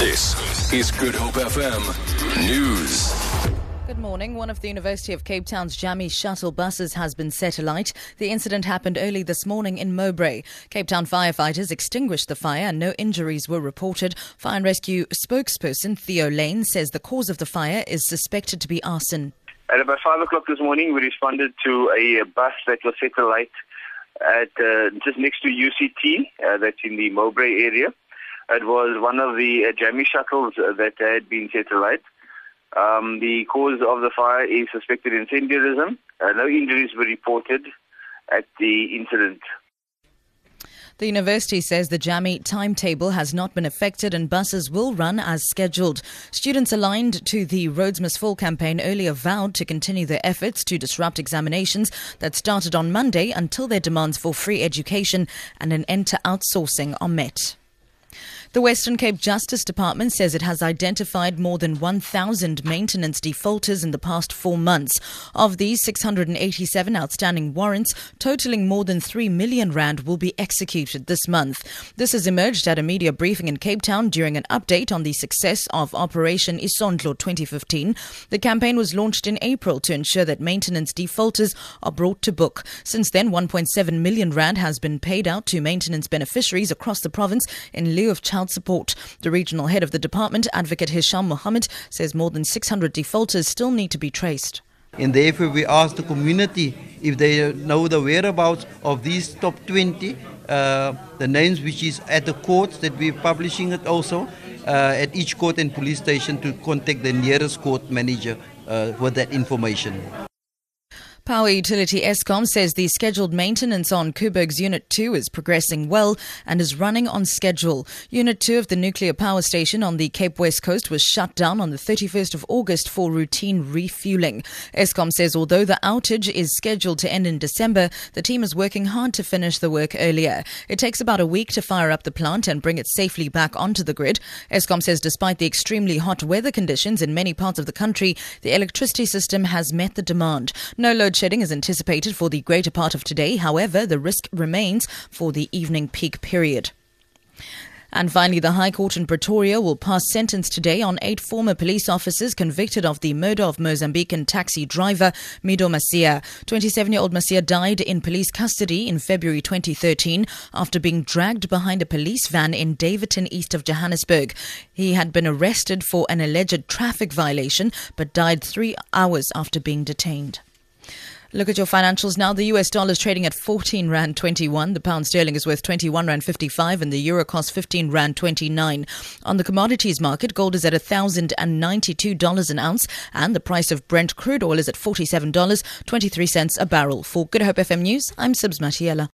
This is Good Hope FM News. Good morning. One of the University of Cape Town's Jammie shuttle buses has been set alight. The incident happened early this morning in Mowbray. Cape Town firefighters extinguished the fire and no injuries were reported. Fire and Rescue spokesperson Theo Layne says the cause of the fire is suspected to be arson. At about 5 o'clock this morning, we responded to a bus that was set alight at uh, just next to UCT, uh, that's in the Mowbray area. It was one of the uh, shuttles that had been set alight. Um, the cause of the fire is suspected incendiarism. Uh, no injuries were reported at the incident. The university says the Jammie timetable has not been affected and buses will run as scheduled. Students aligned to the Rhodes Must Fall campaign earlier vowed to continue their efforts to disrupt examinations that started on Monday until their demands for free education and an end to outsourcing are met. The Western Cape Justice Department says it has identified more than 1,000 maintenance defaulters in the past four months. Of these, 687 outstanding warrants, totaling more than 3 million rand, will be executed this month. This has emerged at a media briefing in Cape Town during an update on the success of Operation Isondlo 2015. The campaign was launched in April to ensure that maintenance defaulters are brought to book. Since then, 1.7 million rand has been paid out to maintenance beneficiaries across the province in lieu of child support. The regional head of the department, Advocate Hishaam Mohamed, says more than 600 defaulters still need to be traced. And therefore, we ask the community if they know the whereabouts of these top 20, uh, the names which is at the courts that we're publishing it also, uh, at each court and police station to contact the nearest court manager uh, with that information. Power utility Eskom says the scheduled maintenance on Koeberg's Unit 2 is progressing well and is running on schedule. Unit 2 of the nuclear power station on the Cape West coast was shut down on the 31st of August for routine refueling. Eskom says although the outage is scheduled to end in December, the team is working hard to finish the work earlier. It takes about a week to fire up the plant and bring it safely back onto the grid. Eskom says despite the extremely hot weather conditions in many parts of the country, the electricity system has met the demand. No load shedding is anticipated for the greater part of today. However, the risk remains for the evening peak period. And finally, the High Court in Pretoria will pass sentence today on eight former police officers convicted of the murder of Mozambican taxi driver Mido Macia. 27 year old Macia died in police custody in February 2013 after being dragged behind a police van in Daveyton, east of Johannesburg. He had been arrested for an alleged traffic violation but died three hours after being detained. Look at your financials now. The US dollar is trading at 14 Rand 21. The pound sterling is worth 21 Rand 55 and the euro costs 15 Rand 29. On the commodities market, gold is at $1,092 an ounce and the price of Brent crude oil is at $47.23 a barrel. For Good Hope FM News, I'm Sibs Matiela.